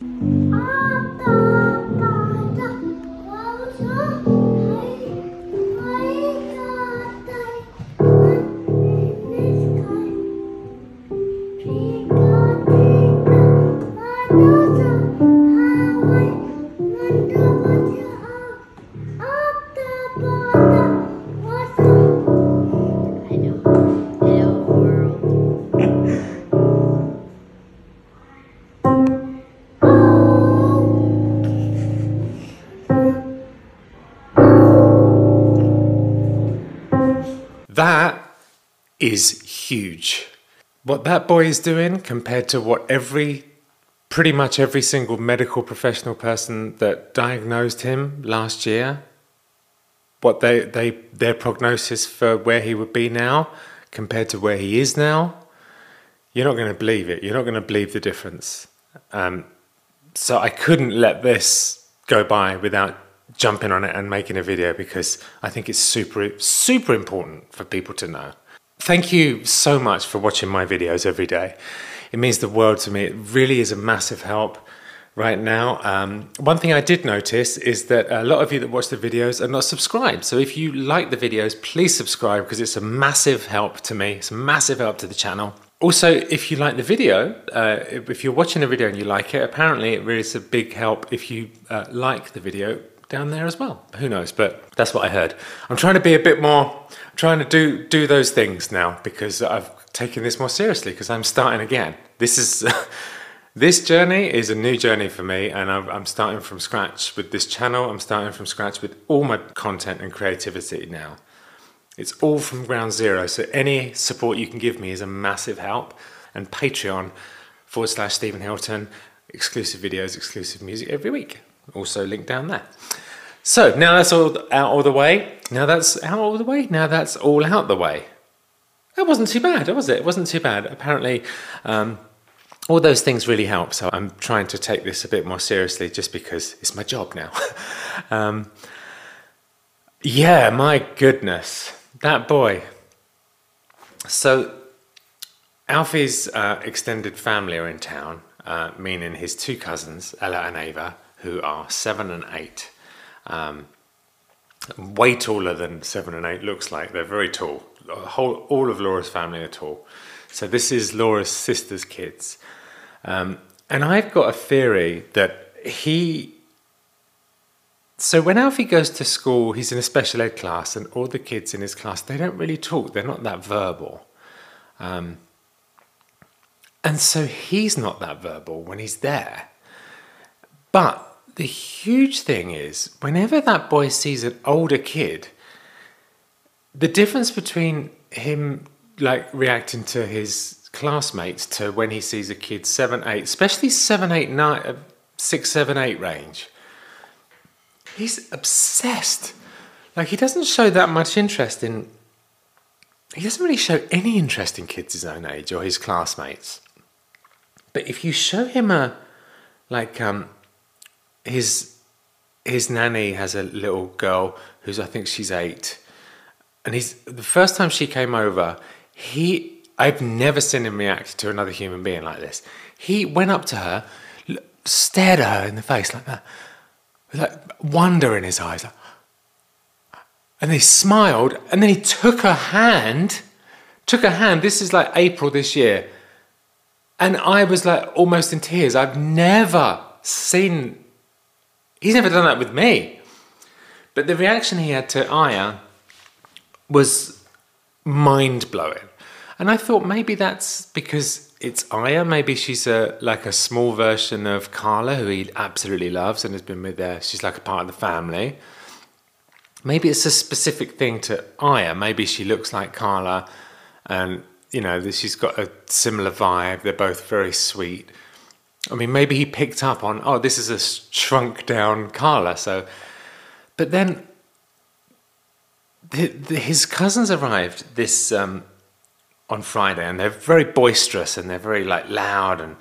Hello. Is huge. What that boy is doing compared to what every, pretty much every single medical professional person that diagnosed him last year, what they, they their prognosis for where he would be now compared to where he is now, you're not going to believe it. You're not going to believe the difference. Um, so I couldn't let this go by without jumping on it and making a video because I think it's super super important for people to know. Thank you so much for watching my videos every day. It means the world to me. It really is a massive help right now. Um, one thing I did notice is that a lot of you that watch the videos are not subscribed. So if you like the videos, please subscribe because it's a massive help to me. It's a massive help to the channel. Also, if you like the video, uh, if you're watching a video and you like it, apparently it really is a big help if you uh, like the video down there as well. Who knows? But that's what I heard. I'm trying to be a bit more, I'm trying to do do those things now because I've taken this more seriously because I'm starting again. This is this journey is a new journey for me, and I'm, I'm starting from scratch with this channel. I'm starting from scratch with all my content and creativity now. It's all from ground zero. So any support you can give me is a massive help. And Patreon forward slash Stephen Hilton, exclusive videos, exclusive music every week. Also linked down there. So now that's all out all the way. Now that's out all the way. Now that's all out the way. That wasn't too bad, was it? It wasn't too bad. Apparently, um, all those things really help. So I'm trying to take this a bit more seriously just because it's my job now. um, yeah, my goodness, that boy. So Alfie's uh, extended family are in town, uh, meaning his two cousins, Ella and Ava, who are seven and eight. Um, way taller than seven and eight looks like. They're very tall. Whole, all of Laura's family are tall. So this is Laura's sister's kids. Um, and I've got a theory that he. So when Alfie goes to school, he's in a special ed class, and all the kids in his class they don't really talk. They're not that verbal. Um, and so he's not that verbal when he's there. But the huge thing is, whenever that boy sees an older kid, the difference between him like reacting to his classmates to when he sees a kid seven, eight, especially seven, eight, nine, uh, six, seven, eight range, he's obsessed. Like he doesn't show that much interest in. He doesn't really show any interest in kids his own age or his classmates. But if you show him a, like, um, his his nanny has a little girl who's I think she's eight, and he's the first time she came over, he I've never seen him react to another human being like this. He went up to her, stared at her in the face like that, with like wonder in his eyes, like, and he smiled, and then he took her hand, took her hand. This is like April this year, and I was like almost in tears. I've never seen. He's never done that with me. But the reaction he had to Aya was mind blowing. And I thought maybe that's because it's Aya. Maybe she's a like a small version of Carla, who he absolutely loves and has been with there. She's like a part of the family. Maybe it's a specific thing to Aya. Maybe she looks like Carla, and you know she's got a similar vibe. They're both very sweet. I mean, maybe he picked up on, oh, this is a shrunk down Carla. So, but then the, the, his cousins arrived this um, on Friday, and they're very boisterous and they're very like loud and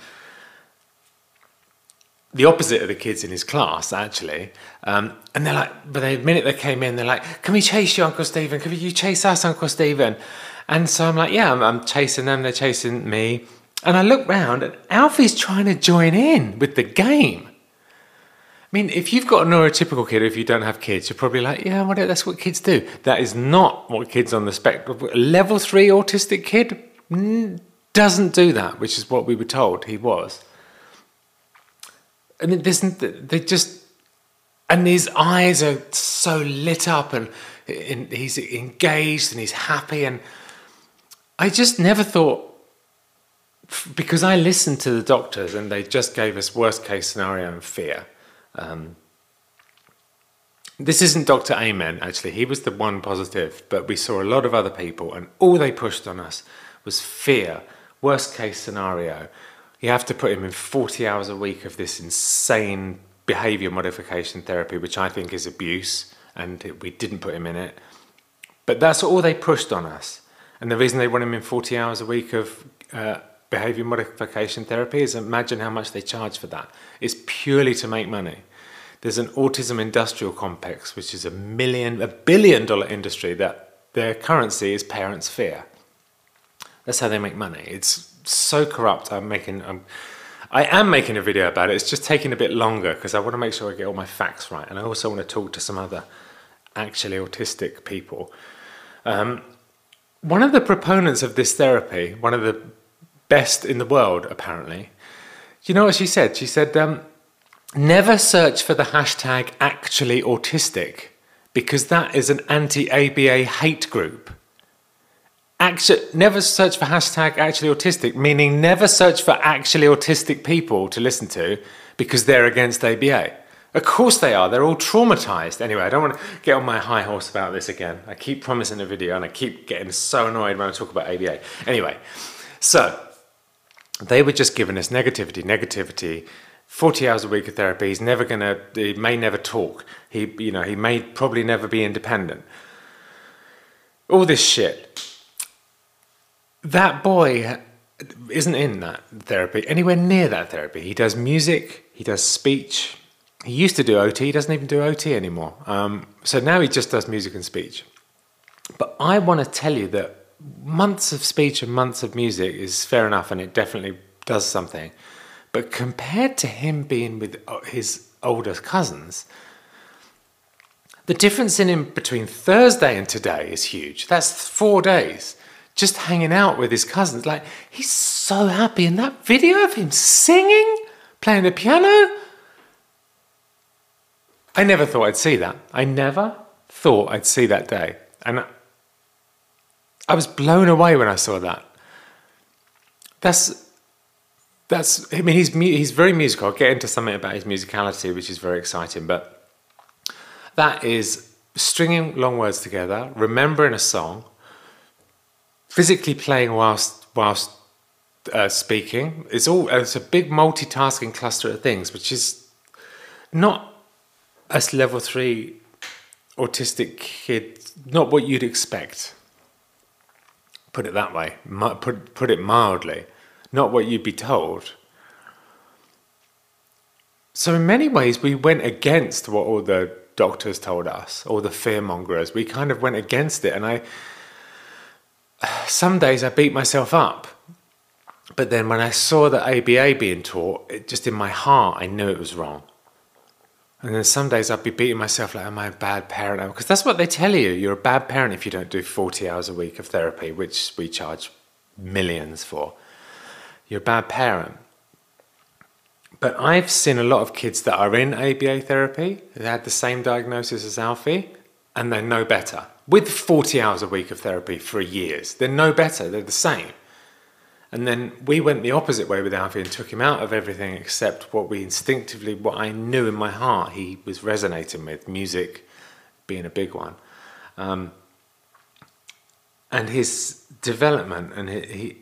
the opposite of the kids in his class actually. Um, and they're like, but the minute they came in, they're like, "Can we chase you, Uncle Stephen? Can you chase us, Uncle Stephen?" And so I'm like, "Yeah, I'm, I'm chasing them. They're chasing me." And I look round and Alfie's trying to join in with the game. I mean, if you've got a neurotypical kid, or if you don't have kids, you're probably like, yeah, well, that's what kids do. That is not what kids on the spectrum. Level three autistic kid doesn't do that, which is what we were told he was. Mean, there's, they just, and his eyes are so lit up and, and he's engaged and he's happy. And I just never thought, because I listened to the doctors and they just gave us worst case scenario and fear. Um, this isn't Dr. Amen, actually. He was the one positive, but we saw a lot of other people, and all they pushed on us was fear, worst case scenario. You have to put him in 40 hours a week of this insane behavior modification therapy, which I think is abuse, and we didn't put him in it. But that's all they pushed on us. And the reason they want him in 40 hours a week of uh, behavior modification therapy is imagine how much they charge for that. It's purely to make money. There's an autism industrial complex, which is a million, a billion dollar industry that their currency is parents' fear. That's how they make money. It's so corrupt. I'm making, I'm, I am making a video about it. It's just taking a bit longer because I want to make sure I get all my facts right, and I also want to talk to some other actually autistic people. Um, one of the proponents of this therapy, one of the best in the world, apparently. You know what she said? She said, um, never search for the hashtag actually autistic because that is an anti ABA hate group. Never search for hashtag actually autistic, meaning never search for actually autistic people to listen to because they're against ABA. Of course they are. They're all traumatized. Anyway, I don't want to get on my high horse about this again. I keep promising a video and I keep getting so annoyed when I talk about ABA. Anyway, so they were just giving us negativity, negativity. 40 hours a week of therapy. He's never going to, he may never talk. He, you know, he may probably never be independent. All this shit. That boy isn't in that therapy, anywhere near that therapy. He does music, he does speech. He used to do OT, he doesn't even do OT anymore. Um, so now he just does music and speech. But I want to tell you that months of speech and months of music is fair enough and it definitely does something. But compared to him being with uh, his older cousins, the difference in him between Thursday and today is huge. That's four days just hanging out with his cousins. Like, he's so happy. And that video of him singing, playing the piano, I never thought I'd see that. I never thought I'd see that day. And I was blown away when I saw that. That's that's. I mean, he's he's very musical. I'll get into something about his musicality, which is very exciting. But that is stringing long words together, remembering a song, physically playing whilst whilst uh, speaking. It's all it's a big multitasking cluster of things, which is not a level three autistic kid, not what you'd expect. Put it that way. Put, put it mildly. Not what you'd be told. So, in many ways, we went against what all the doctors told us, all the fearmongers. We kind of went against it. And I, some days I beat myself up. But then when I saw the ABA being taught, it, just in my heart, I knew it was wrong. And then some days I'd be beating myself like, am I a bad parent? Because that's what they tell you. You're a bad parent if you don't do 40 hours a week of therapy, which we charge millions for. You're a bad parent. But I've seen a lot of kids that are in ABA therapy who had the same diagnosis as Alfie, and they're no better. With 40 hours a week of therapy for years, they're no better, they're the same. And then we went the opposite way with Alfie and took him out of everything except what we instinctively, what I knew in my heart he was resonating with, music being a big one. Um, and his development, and he, he,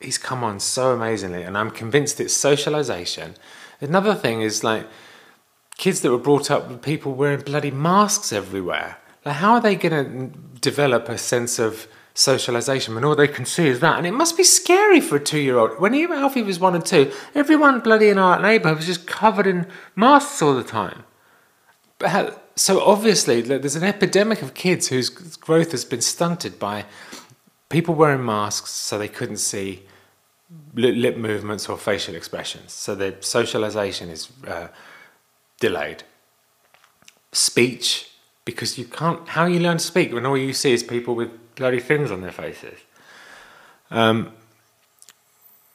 he's come on so amazingly, and I'm convinced it's socialization. Another thing is like kids that were brought up with people wearing bloody masks everywhere. Like, how are they going to develop a sense of socialization when all they can see is that. And it must be scary for a two year old. When Alfie was one and two, everyone bloody in our neighbourhood was just covered in masks all the time. So obviously, there's an epidemic of kids whose growth has been stunted by people wearing masks so they couldn't see lip, movements or facial expressions. So the socialization is uh, delayed. Speech, because you can't, how you learn to speak when all you see is people with bloody things on their faces? Um,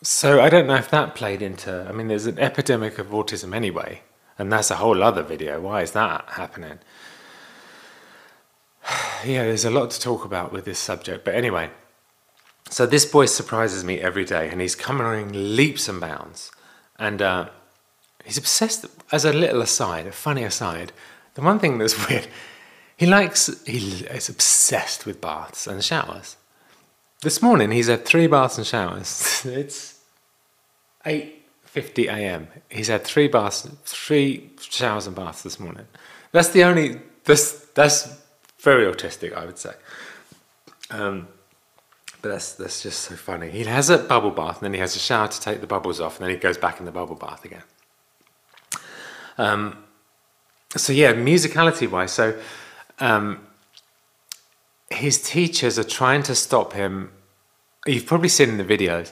so I don't know if that played into, I mean, there's an epidemic of autism anyway, and that's a whole other video. Why is that happening? yeah, there's a lot to talk about with this subject, but anyway. So this boy surprises me every day, and he's coming leaps and bounds, and uh, he's obsessed. As a little aside, a funny aside, the one thing that's weird, he likes, he is obsessed with baths and showers. This morning he's had three baths and showers. it's 8:50 a.m. He's had three baths, three showers and baths this morning. That's the only. That's that's very autistic, I would say. Um, but that's that's just so funny. He has a bubble bath, and then he has a shower to take the bubbles off, and then he goes back in the bubble bath again. Um, so yeah, musicality wise, so um, his teachers are trying to stop him. You've probably seen in the videos.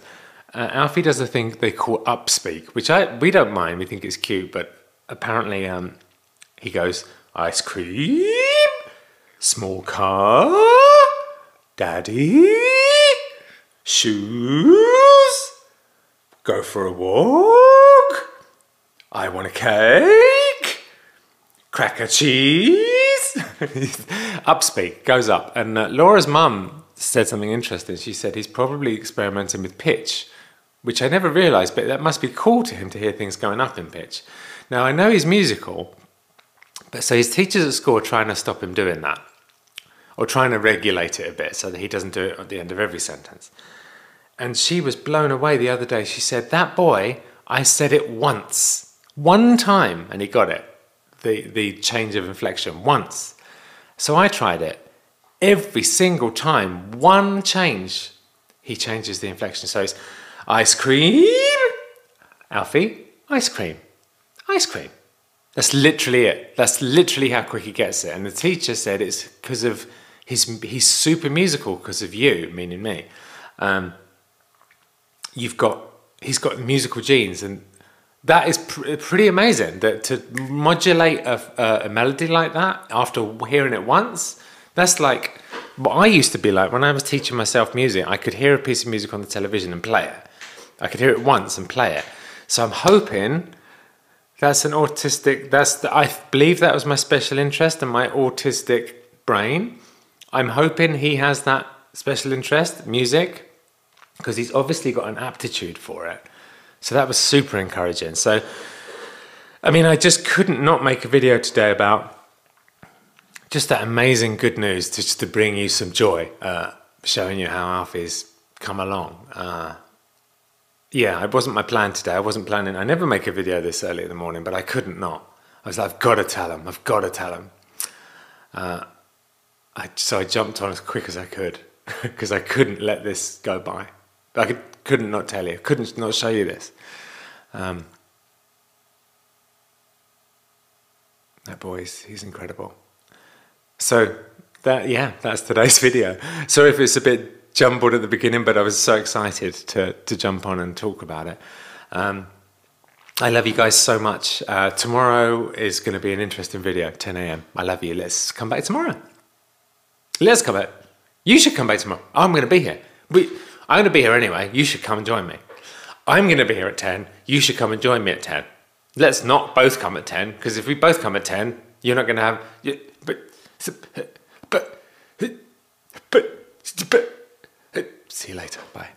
Uh, Alfie does a thing they call upspeak, which I we don't mind. We think it's cute, but apparently um, he goes ice cream, small car, daddy, shoes, go for a walk. I want a cake, cracker cheese. upspeak goes up, and uh, Laura's mum said something interesting. She said he's probably experimenting with pitch, which I never realised, but that must be cool to him to hear things going up in pitch. Now I know he's musical, but so his teachers at school are trying to stop him doing that, or trying to regulate it a bit so that he doesn't do it at the end of every sentence. And she was blown away the other day. She said, That boy, I said it once, one time, and he got it. The, the change of inflection once. So I tried it. Every single time, one change, he changes the inflection. So it's ice cream, Alfie, ice cream, ice cream. That's literally it. That's literally how quick he gets it. And the teacher said it's because of his, he's super musical because of you, meaning me. Um, you've got, he's got musical genes and that is pr- pretty amazing that to modulate a, a, melody like that after hearing it once that's like what i used to be like. When i was teaching myself music i could hear a piece of music on the television and play it. I could hear it once and play it. So i'm hoping that's an autistic that's the, i believe that was my special interest and my autistic brain. I'm hoping he has that special interest music because he's obviously got an aptitude for it so that was super encouraging. So, I mean, I just couldn't not make a video today about just that amazing good news to, just to bring you some joy, uh, showing you how Alfie's come along. Uh, yeah, it wasn't my plan today. I wasn't planning. I never make a video this early in the morning, but I couldn't not. I was like, I've got to tell him. I've got to tell him. Uh, I, so I jumped on as quick as I could because I couldn't let this go by. I could couldn't not tell you, couldn't not show you this. Um, that boy, he's incredible. So that yeah, that's today's video. Sorry if it's a bit jumbled at the beginning, but I was so excited to to jump on and talk about it. Um, I love you guys so much. Uh, tomorrow is going to be an interesting video, 10 a.m. I love you. Let's come back tomorrow. Let's come back. You should come back tomorrow. I'm going to be here. We, I'm going to be here anyway. You should come and join me. I'm going to be here at 10. You should come and join me at 10. Let's not both come at 10, because if we both come at 10, you're not going to have. But, but, but, but, but. See you later. Bye.